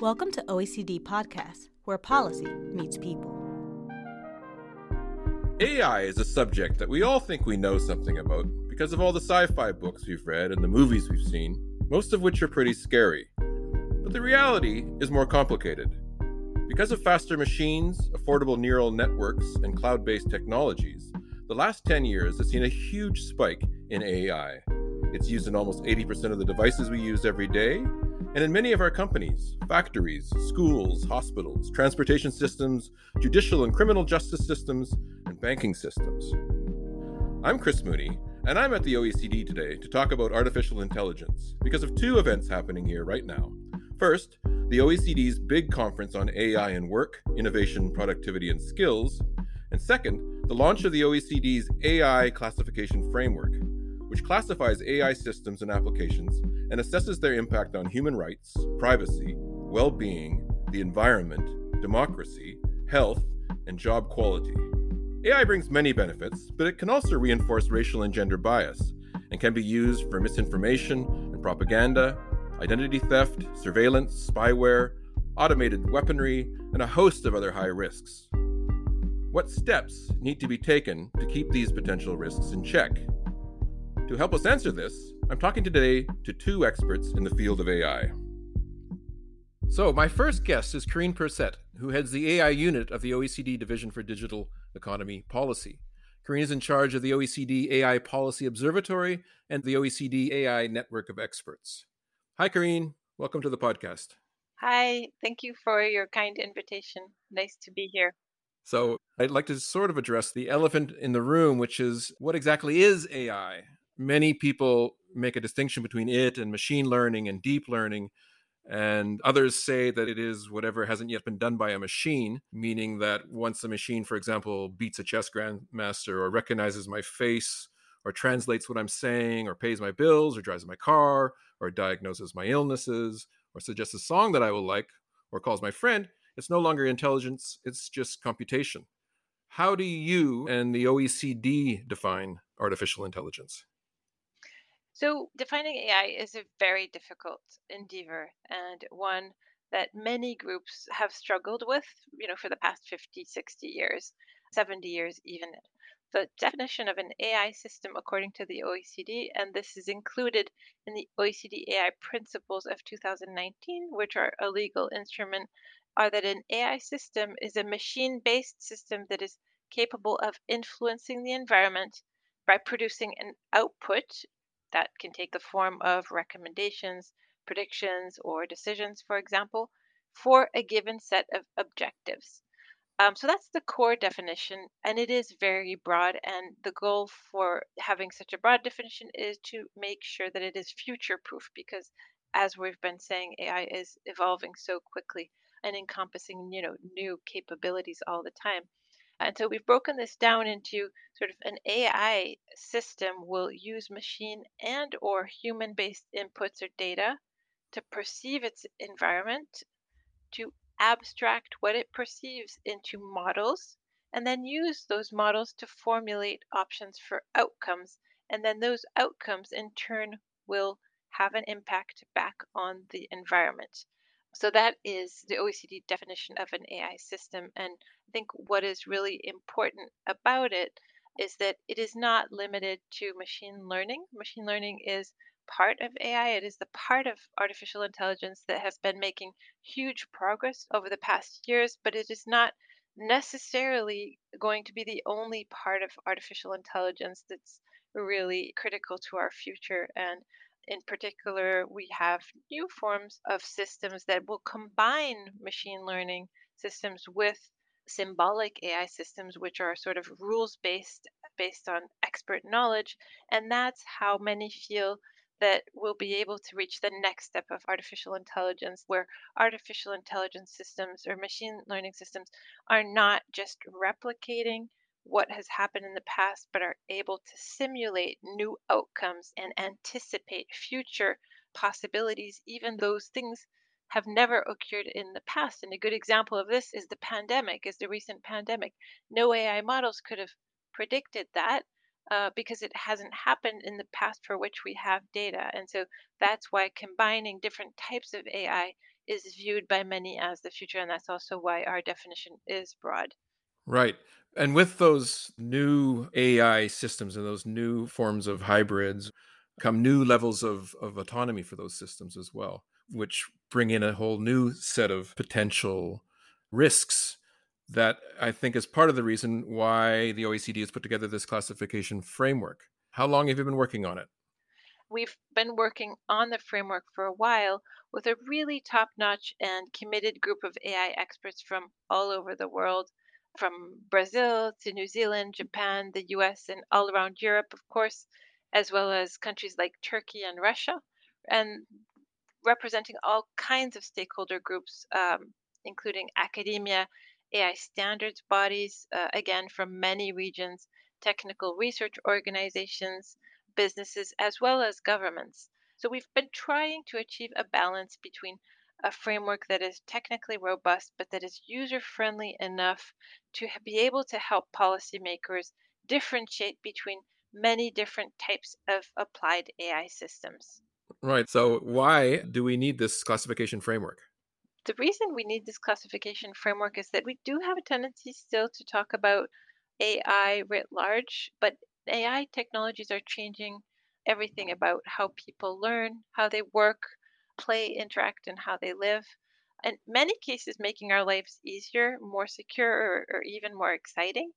Welcome to OECD Podcast, where policy meets people. AI is a subject that we all think we know something about because of all the sci fi books we've read and the movies we've seen, most of which are pretty scary. But the reality is more complicated. Because of faster machines, affordable neural networks, and cloud based technologies, the last 10 years has seen a huge spike in AI. It's used in almost 80% of the devices we use every day, and in many of our companies, factories, schools, hospitals, transportation systems, judicial and criminal justice systems, and banking systems. I'm Chris Mooney, and I'm at the OECD today to talk about artificial intelligence because of two events happening here right now. First, the OECD's big conference on AI and work, innovation, productivity, and skills. And second, the launch of the OECD's AI classification framework, which classifies AI systems and applications and assesses their impact on human rights, privacy, well being, the environment, democracy, health, and job quality. AI brings many benefits, but it can also reinforce racial and gender bias and can be used for misinformation and propaganda, identity theft, surveillance, spyware, automated weaponry, and a host of other high risks. What steps need to be taken to keep these potential risks in check? To help us answer this, I'm talking today to two experts in the field of AI. So, my first guest is Karine Perset, who heads the AI unit of the OECD Division for Digital Economy Policy. Karine is in charge of the OECD AI Policy Observatory and the OECD AI Network of Experts. Hi, Karine. Welcome to the podcast. Hi, thank you for your kind invitation. Nice to be here. So, I'd like to sort of address the elephant in the room, which is what exactly is AI? Many people make a distinction between it and machine learning and deep learning. And others say that it is whatever hasn't yet been done by a machine, meaning that once a machine, for example, beats a chess grandmaster or recognizes my face or translates what I'm saying or pays my bills or drives my car or diagnoses my illnesses or suggests a song that I will like or calls my friend, it's no longer intelligence, it's just computation. How do you and the OECD define artificial intelligence? So, defining AI is a very difficult endeavor and one that many groups have struggled with, you know, for the past 50, 60 years, 70 years even. The definition of an AI system according to the OECD, and this is included in the OECD AI Principles of 2019, which are a legal instrument are that an AI system is a machine based system that is capable of influencing the environment by producing an output that can take the form of recommendations, predictions, or decisions, for example, for a given set of objectives. Um, so that's the core definition, and it is very broad. And the goal for having such a broad definition is to make sure that it is future proof because, as we've been saying, AI is evolving so quickly and encompassing you know new capabilities all the time and so we've broken this down into sort of an ai system will use machine and or human based inputs or data to perceive its environment to abstract what it perceives into models and then use those models to formulate options for outcomes and then those outcomes in turn will have an impact back on the environment so that is the OECD definition of an AI system. And think what is really important about it is that it is not limited to machine learning. Machine learning is part of AI, it is the part of artificial intelligence that has been making huge progress over the past years, but it is not necessarily going to be the only part of artificial intelligence that's really critical to our future. And in particular, we have new forms of systems that will combine machine learning systems with symbolic AI systems, which are sort of rules based, based on expert knowledge. And that's how many feel that we'll be able to reach the next step of artificial intelligence, where artificial intelligence systems or machine learning systems are not just replicating what has happened in the past, but are able to simulate new outcomes and anticipate future possibilities, even those things have never occurred in the past. And a good example of this is the pandemic, is the recent pandemic. No AI models could have predicted that uh, because it hasn't happened in the past for which we have data. And so that's why combining different types of AI is viewed by many as the future. And that's also why our definition is broad. Right. And with those new AI systems and those new forms of hybrids come new levels of, of autonomy for those systems as well, which bring in a whole new set of potential risks that I think is part of the reason why the OECD has put together this classification framework. How long have you been working on it? We've been working on the framework for a while with a really top notch and committed group of AI experts from all over the world, from Brazil to New Zealand, Japan, the US, and all around Europe, of course, as well as countries like Turkey and Russia, and representing all kinds of stakeholder groups, um, including academia, AI standards bodies, uh, again, from many regions, technical research organizations, businesses, as well as governments. So we've been trying to achieve a balance between a framework that is technically robust, but that is user friendly enough to be able to help policymakers differentiate between many different types of applied AI systems. Right. So, why do we need this classification framework? The reason we need this classification framework is that we do have a tendency still to talk about AI writ large, but AI technologies are changing everything about how people learn, how they work, play, interact, and how they live. In many cases, making our lives easier, more secure, or, or even more exciting.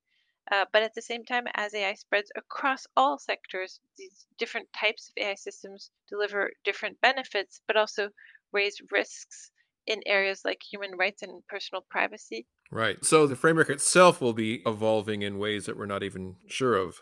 Uh, but at the same time, as AI spreads across all sectors, these different types of AI systems deliver different benefits, but also raise risks in areas like human rights and personal privacy. Right. So the framework itself will be evolving in ways that we're not even sure of.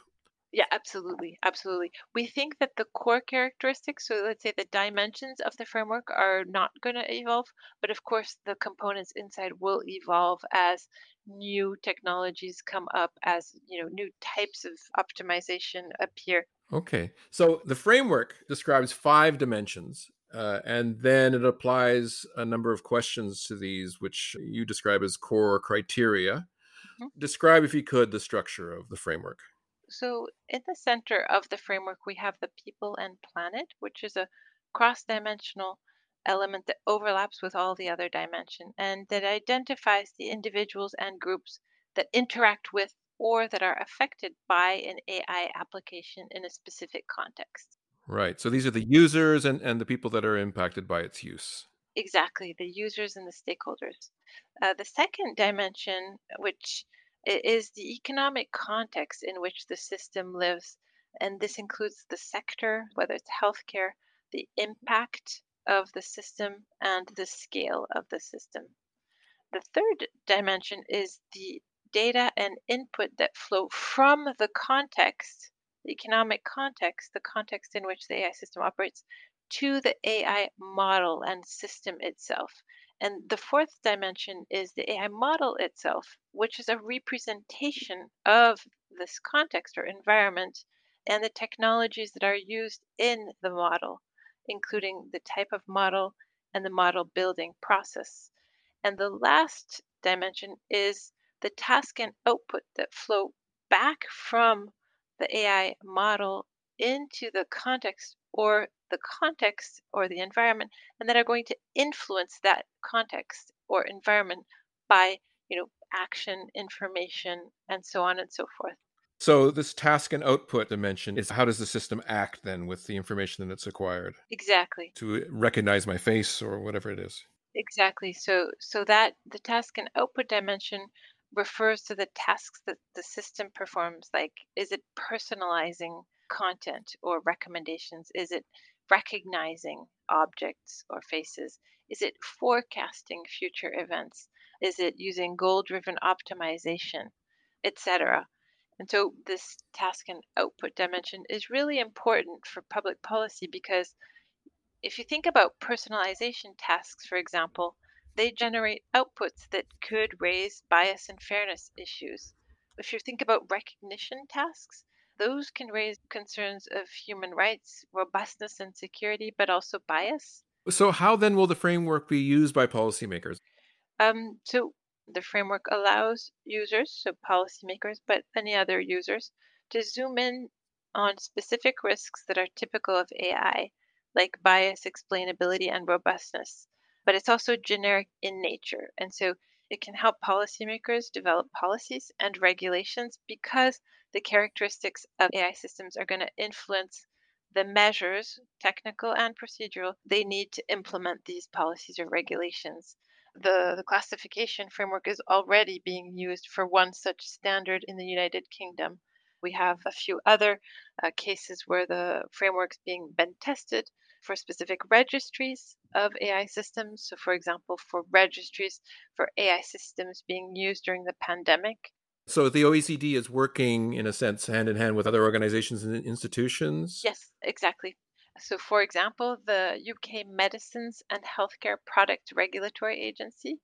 Yeah, absolutely. Absolutely. We think that the core characteristics, so let's say the dimensions of the framework, are not going to evolve, but of course, the components inside will evolve as new technologies come up, as you know, new types of optimization appear. Okay. So the framework describes five dimensions uh, and then it applies a number of questions to these, which you describe as core criteria. Mm-hmm. Describe, if you could, the structure of the framework. So, in the center of the framework, we have the people and planet, which is a cross dimensional element that overlaps with all the other dimension and that identifies the individuals and groups that interact with or that are affected by an AI application in a specific context. Right. So these are the users and, and the people that are impacted by its use. Exactly, the users and the stakeholders. Uh, the second dimension, which is the economic context in which the system lives, and this includes the sector, whether it's healthcare, the impact of the system, and the scale of the system. The third dimension is the data and input that flow from the context the economic context, the context in which the AI system operates, to the AI model and system itself. And the fourth dimension is the AI model itself, which is a representation of this context or environment and the technologies that are used in the model, including the type of model and the model building process. And the last dimension is the task and output that flow back from the AI model into the context or the context or the environment and that are going to influence that context or environment by you know action information and so on and so forth. So this task and output dimension is how does the system act then with the information that it's acquired? Exactly. To recognize my face or whatever it is. Exactly. So so that the task and output dimension refers to the tasks that the system performs like is it personalizing content or recommendations? Is it recognizing objects or faces? Is it forecasting future events? Is it using goal driven optimization etc and so this task and output dimension is really important for public policy because if you think about personalization tasks for example they generate outputs that could raise bias and fairness issues. If you think about recognition tasks, those can raise concerns of human rights, robustness, and security, but also bias. So, how then will the framework be used by policymakers? Um, so, the framework allows users, so policymakers, but any other users, to zoom in on specific risks that are typical of AI, like bias, explainability, and robustness but it's also generic in nature. And so it can help policymakers develop policies and regulations because the characteristics of AI systems are going to influence the measures, technical and procedural, they need to implement these policies or regulations. The, the classification framework is already being used for one such standard in the United Kingdom. We have a few other uh, cases where the framework's being been tested for specific registries of AI systems. So, for example, for registries for AI systems being used during the pandemic. So, the OECD is working, in a sense, hand in hand with other organizations and institutions? Yes, exactly. So, for example, the UK Medicines and Healthcare Product Regulatory Agency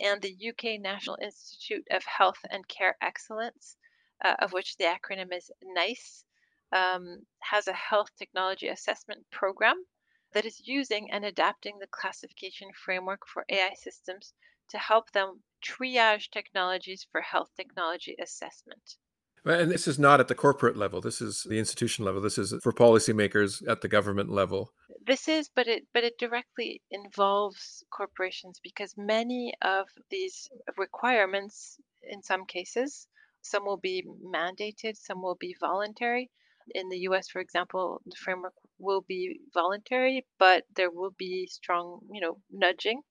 and the UK National Institute of Health and Care Excellence, uh, of which the acronym is NICE, um, has a health technology assessment program that is using and adapting the classification framework for AI systems to help them triage technologies for health technology assessment. And this is not at the corporate level. This is the institution level. This is for policymakers at the government level. This is, but it but it directly involves corporations because many of these requirements, in some cases, some will be mandated, some will be voluntary. In the U.S., for example, the framework will be voluntary, but there will be strong, you know, nudging.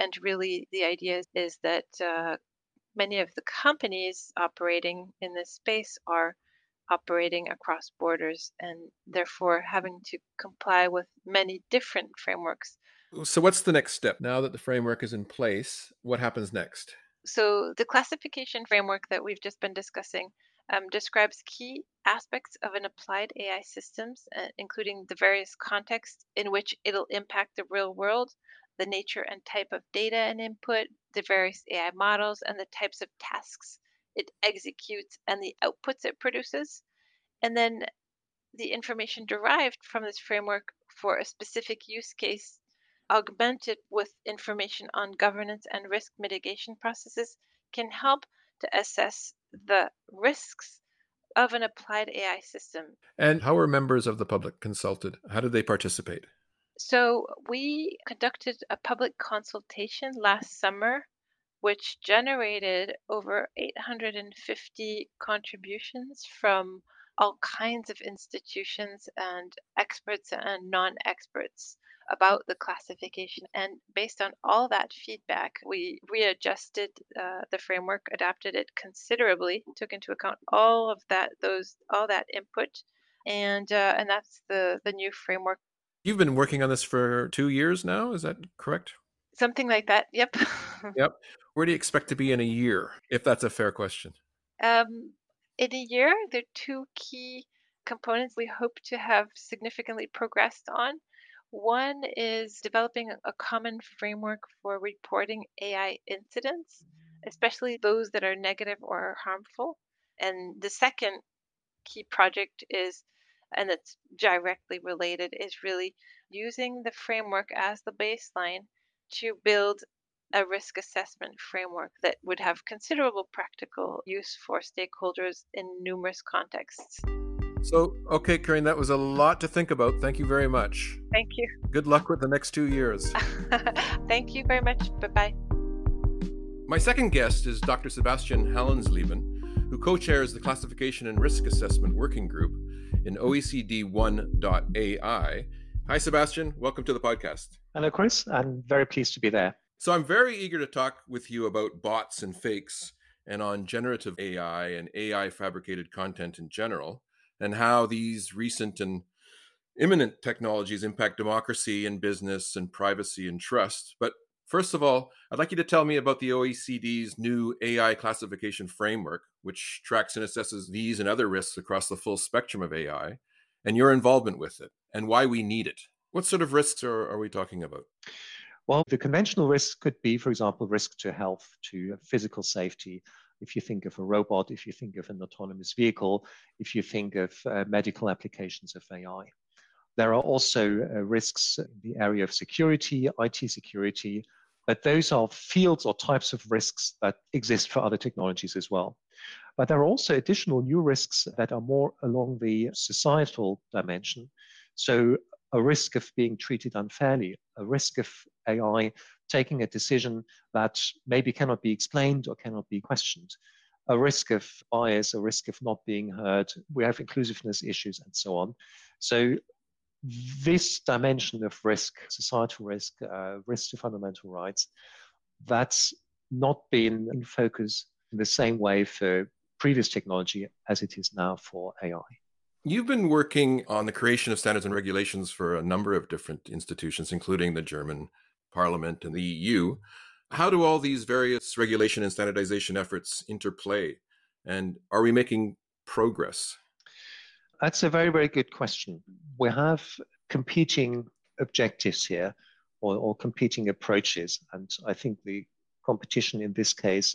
And really, the idea is, that uh, many of the companies operating in this space are operating across borders and therefore having to comply with many different frameworks. So, what's the next step? Now that the framework is in place, what happens next? So, the classification framework that we've just been discussing um, describes key aspects of an applied AI systems, uh, including the various contexts in which it'll impact the real world, the nature and type of data and input, the various AI models, and the types of tasks it executes and the outputs it produces. And then the information derived from this framework for a specific use case, augmented with information on governance and risk mitigation processes, can help to assess the risks of an applied AI system. And how were members of the public consulted? How did they participate? So, we conducted a public consultation last summer, which generated over 850 contributions from all kinds of institutions and experts and non experts about the classification. And based on all that feedback, we readjusted uh, the framework, adapted it considerably, took into account all of that, those, all that input, and uh, and that's the the new framework. You've been working on this for two years now. Is that correct? Something like that. Yep. yep. Where do you expect to be in a year, if that's a fair question? Um, in a year, there are two key components we hope to have significantly progressed on. One is developing a common framework for reporting AI incidents, especially those that are negative or harmful. And the second key project is, and it's directly related, is really using the framework as the baseline to build a risk assessment framework that would have considerable practical use for stakeholders in numerous contexts. So, okay, Karine, that was a lot to think about. Thank you very much. Thank you. Good luck with the next two years. Thank you very much. Bye bye. My second guest is Dr. Sebastian Hallensleben, who co chairs the Classification and Risk Assessment Working Group in OECD 1.ai. Hi, Sebastian. Welcome to the podcast. Hello, Chris. I'm very pleased to be there. So, I'm very eager to talk with you about bots and fakes and on generative AI and AI fabricated content in general and how these recent and imminent technologies impact democracy and business and privacy and trust. But first of all, I'd like you to tell me about the OECD's new AI classification framework, which tracks and assesses these and other risks across the full spectrum of AI, and your involvement with it, and why we need it. What sort of risks are, are we talking about? Well, the conventional risks could be, for example, risk to health, to physical safety, if you think of a robot, if you think of an autonomous vehicle, if you think of uh, medical applications of AI. There are also uh, risks in the area of security, IT security, but those are fields or types of risks that exist for other technologies as well. But there are also additional new risks that are more along the societal dimension. So, a risk of being treated unfairly, a risk of AI taking a decision that maybe cannot be explained or cannot be questioned. A risk of bias, a risk of not being heard. We have inclusiveness issues and so on. So this dimension of risk, societal risk, uh, risk to fundamental rights, that's not been in focus in the same way for previous technology as it is now for AI. You've been working on the creation of standards and regulations for a number of different institutions, including the German Parliament and the EU. How do all these various regulation and standardization efforts interplay? And are we making progress? That's a very, very good question. We have competing objectives here or, or competing approaches. And I think the competition in this case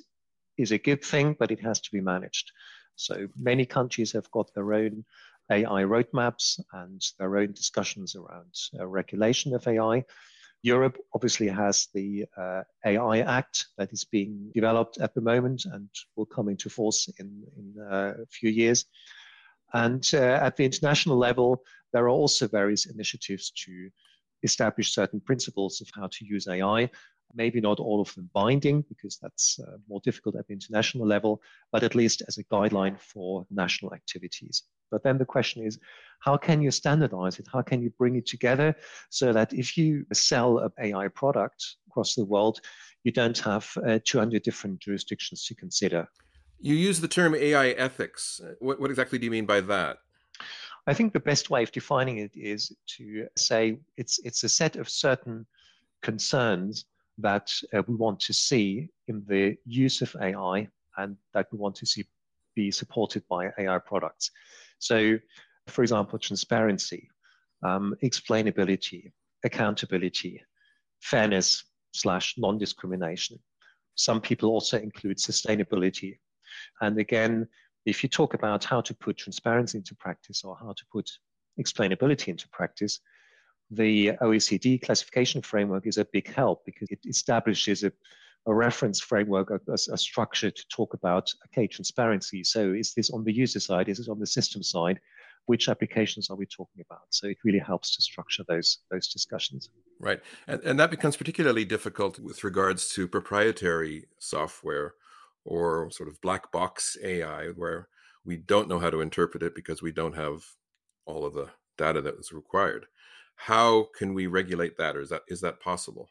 is a good thing, but it has to be managed. So many countries have got their own AI roadmaps and their own discussions around uh, regulation of AI. Europe obviously has the uh, AI Act that is being developed at the moment and will come into force in, in uh, a few years. And uh, at the international level, there are also various initiatives to establish certain principles of how to use AI maybe not all of them binding because that's uh, more difficult at the international level, but at least as a guideline for national activities. But then the question is, how can you standardize it? How can you bring it together so that if you sell an AI product across the world, you don't have uh, 200 different jurisdictions to consider? You use the term AI ethics. What, what exactly do you mean by that? I think the best way of defining it is to say it's it's a set of certain concerns that uh, we want to see in the use of AI and that we want to see be supported by AI products. So, for example, transparency, um, explainability, accountability, fairness slash non-discrimination. Some people also include sustainability. And again, if you talk about how to put transparency into practice or how to put explainability into practice, the OECD classification framework is a big help because it establishes a, a reference framework, a, a, structure to talk about, okay, transparency. So is this on the user side? Is it on the system side? Which applications are we talking about? So it really helps to structure those those discussions. Right, and, and that becomes particularly difficult with regards to proprietary software or sort of black box AI, where we don't know how to interpret it because we don't have all of the data that is required. How can we regulate that, or is that is that possible?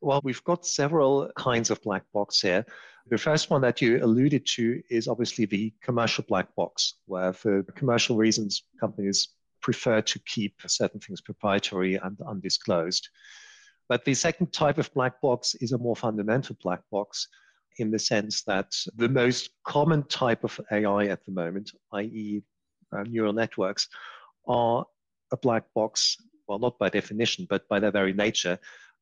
Well, we've got several kinds of black box here. The first one that you alluded to is obviously the commercial black box, where for commercial reasons, companies prefer to keep certain things proprietary and undisclosed. But the second type of black box is a more fundamental black box in the sense that the most common type of AI at the moment, i.e., uh, neural networks, are a black box, well, not by definition, but by their very nature,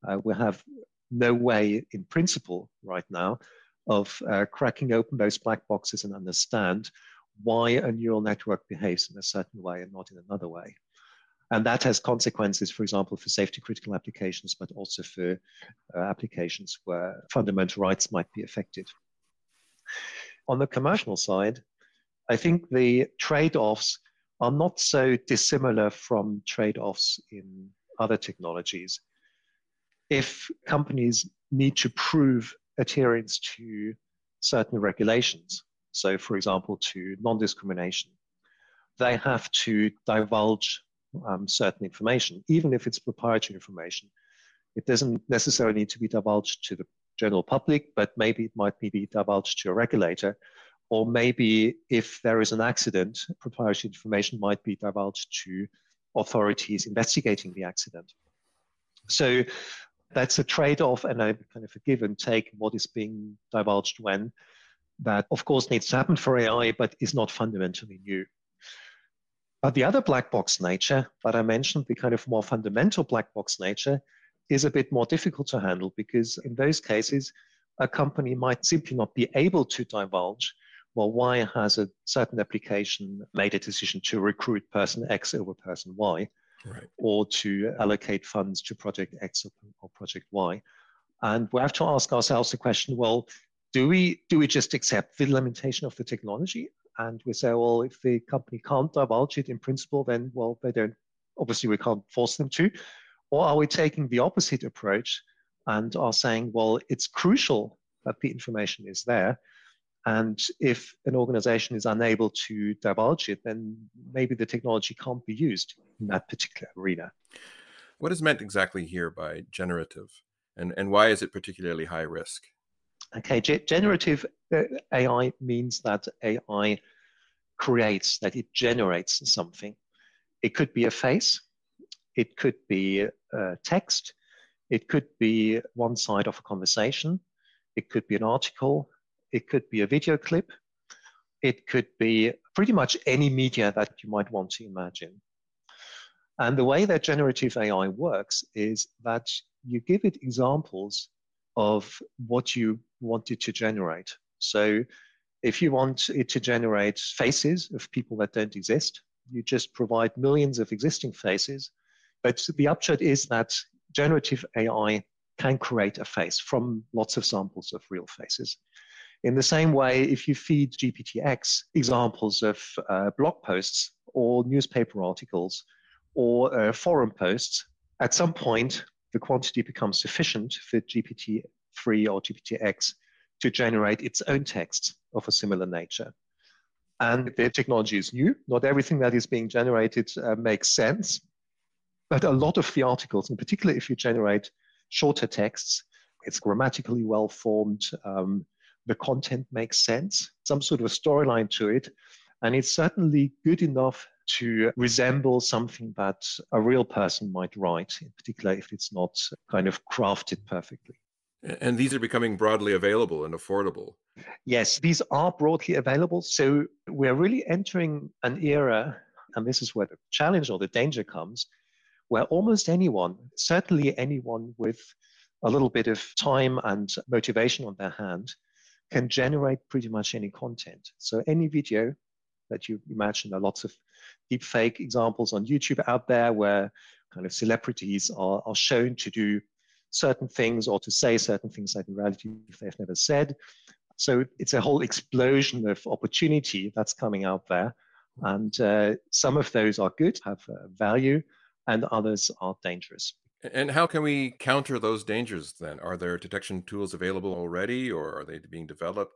uh, we have no way in principle right now of uh, cracking open those black boxes and understand why a neural network behaves in a certain way and not in another way. And that has consequences, for example, for safety critical applications, but also for uh, applications where fundamental rights might be affected. On the commercial side, I think the trade offs are not so dissimilar from trade offs in other technologies. If companies need to prove adherence to certain regulations, so for example, to non discrimination, they have to divulge um, certain information, even if it's proprietary information. It doesn't necessarily need to be divulged to the general public, but maybe it might be divulged to a regulator or maybe if there is an accident, proprietary information might be divulged to authorities investigating the accident. So that's a trade-off and a kind of a give and take what is being divulged when. That of course needs to happen for AI, but is not fundamentally new. But the other black box nature that I mentioned, the kind of more fundamental black box nature, is a bit more difficult to handle because in those cases, a company might simply not be able to divulge well, why has a certain application made a decision to recruit person X over person Y, right. or to allocate funds to project X or project Y? And we have to ask ourselves the question: Well, do we do we just accept the limitation of the technology, and we say, well, if the company can't divulge it in principle, then well, they don't. Obviously, we can't force them to. Or are we taking the opposite approach and are saying, well, it's crucial that the information is there. And if an organization is unable to divulge it, then maybe the technology can't be used in that particular arena. What is meant exactly here by generative, and, and why is it particularly high risk? Okay, G- generative uh, AI means that AI creates, that it generates something. It could be a face, it could be uh, text, it could be one side of a conversation, it could be an article, it could be a video clip, it could be pretty much any media that you might want to imagine. And the way that generative AI works is that you give it examples of what you want it to generate. So if you want it to generate faces of people that don't exist, you just provide millions of existing faces. But the upshot is that generative AI can create a face from lots of samples of real faces. In the same way, if you feed GPTX examples of uh, blog posts or newspaper articles or uh, forum posts, at some point the quantity becomes sufficient for GPT-3 or GPT-X to generate its own text of a similar nature. And the technology is new. Not everything that is being generated uh, makes sense, but a lot of the articles, in particular if you generate shorter texts, it's grammatically well formed. Um, the content makes sense, some sort of a storyline to it, and it's certainly good enough to resemble something that a real person might write, in particular if it's not kind of crafted perfectly. And these are becoming broadly available and affordable. Yes, these are broadly available. So we're really entering an era, and this is where the challenge or the danger comes, where almost anyone, certainly anyone with a little bit of time and motivation on their hand, can generate pretty much any content. So any video that you imagine, there are lots of deepfake examples on YouTube out there where kind of celebrities are, are shown to do certain things or to say certain things that in reality they've never said. So it's a whole explosion of opportunity that's coming out there. And uh, some of those are good, have uh, value, and others are dangerous. And how can we counter those dangers then? Are there detection tools available already or are they being developed?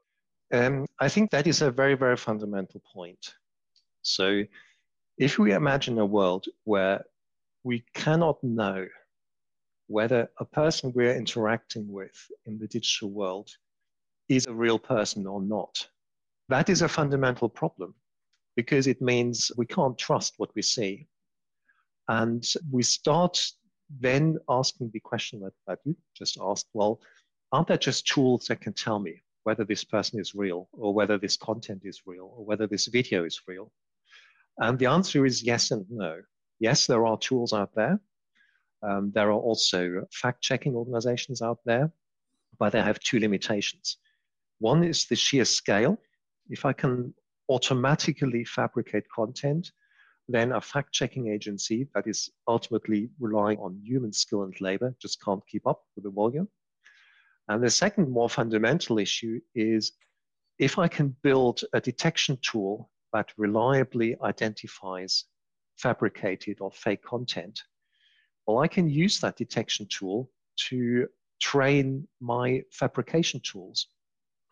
Um, I think that is a very, very fundamental point. So, if we imagine a world where we cannot know whether a person we're interacting with in the digital world is a real person or not, that is a fundamental problem because it means we can't trust what we see. And we start then asking the question that, that you just asked well, aren't there just tools that can tell me whether this person is real or whether this content is real or whether this video is real? And the answer is yes and no. Yes, there are tools out there. Um, there are also fact checking organizations out there, but they have two limitations. One is the sheer scale. If I can automatically fabricate content, then a fact checking agency that is ultimately relying on human skill and labor just can't keep up with the volume. And the second more fundamental issue is if I can build a detection tool that reliably identifies fabricated or fake content, well, I can use that detection tool to train my fabrication tools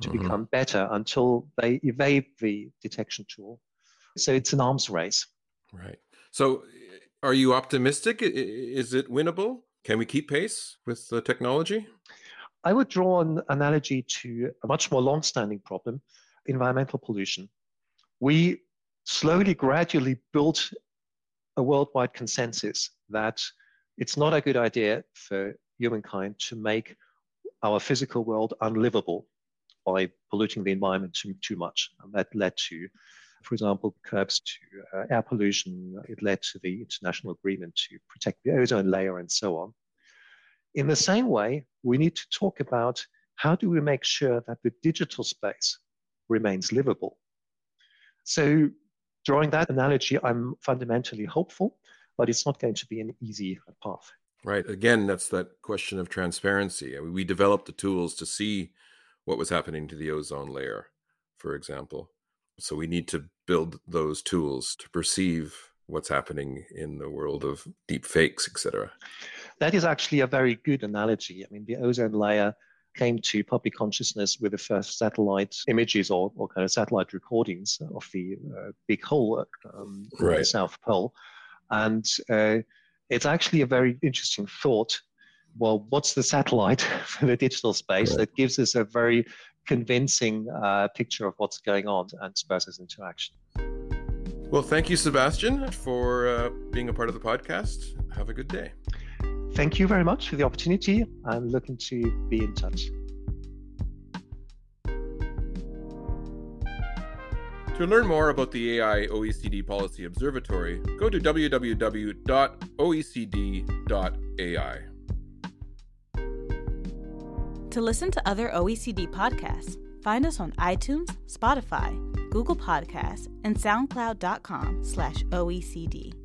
to mm-hmm. become better until they evade the detection tool. So it's an arms race. Right. So are you optimistic? Is it winnable? Can we keep pace with the technology? I would draw an analogy to a much more long-standing problem, environmental pollution. We slowly, gradually built a worldwide consensus that it's not a good idea for humankind to make our physical world unlivable by polluting the environment too, too much. And that led to, for example, curbs to uh, air pollution. It led to the international agreement to protect the ozone layer and so on. In the same way, we need to talk about how do we make sure that the digital space remains livable. So, drawing that analogy, I'm fundamentally hopeful, but it's not going to be an easy path. Right. Again, that's that question of transparency. I mean, we developed the tools to see what was happening to the ozone layer, for example. So we need to build those tools to perceive what's happening in the world of deep fakes, etc. that is actually a very good analogy. I mean, the ozone layer came to public consciousness with the first satellite images or, or kind of satellite recordings of the uh, big hole um, right. the South Pole. And uh, it's actually a very interesting thought. Well, what's the satellite for the digital space right. that gives us a very convincing uh, picture of what's going on and spurs us into action? Well, thank you, Sebastian, for uh, being a part of the podcast. Have a good day. Thank you very much for the opportunity. I'm looking to be in touch. To learn more about the AI OECD Policy Observatory, go to www.oecd.ai. To listen to other OECD podcasts, find us on iTunes, Spotify, Google Podcasts, and SoundCloud.com slash OECD.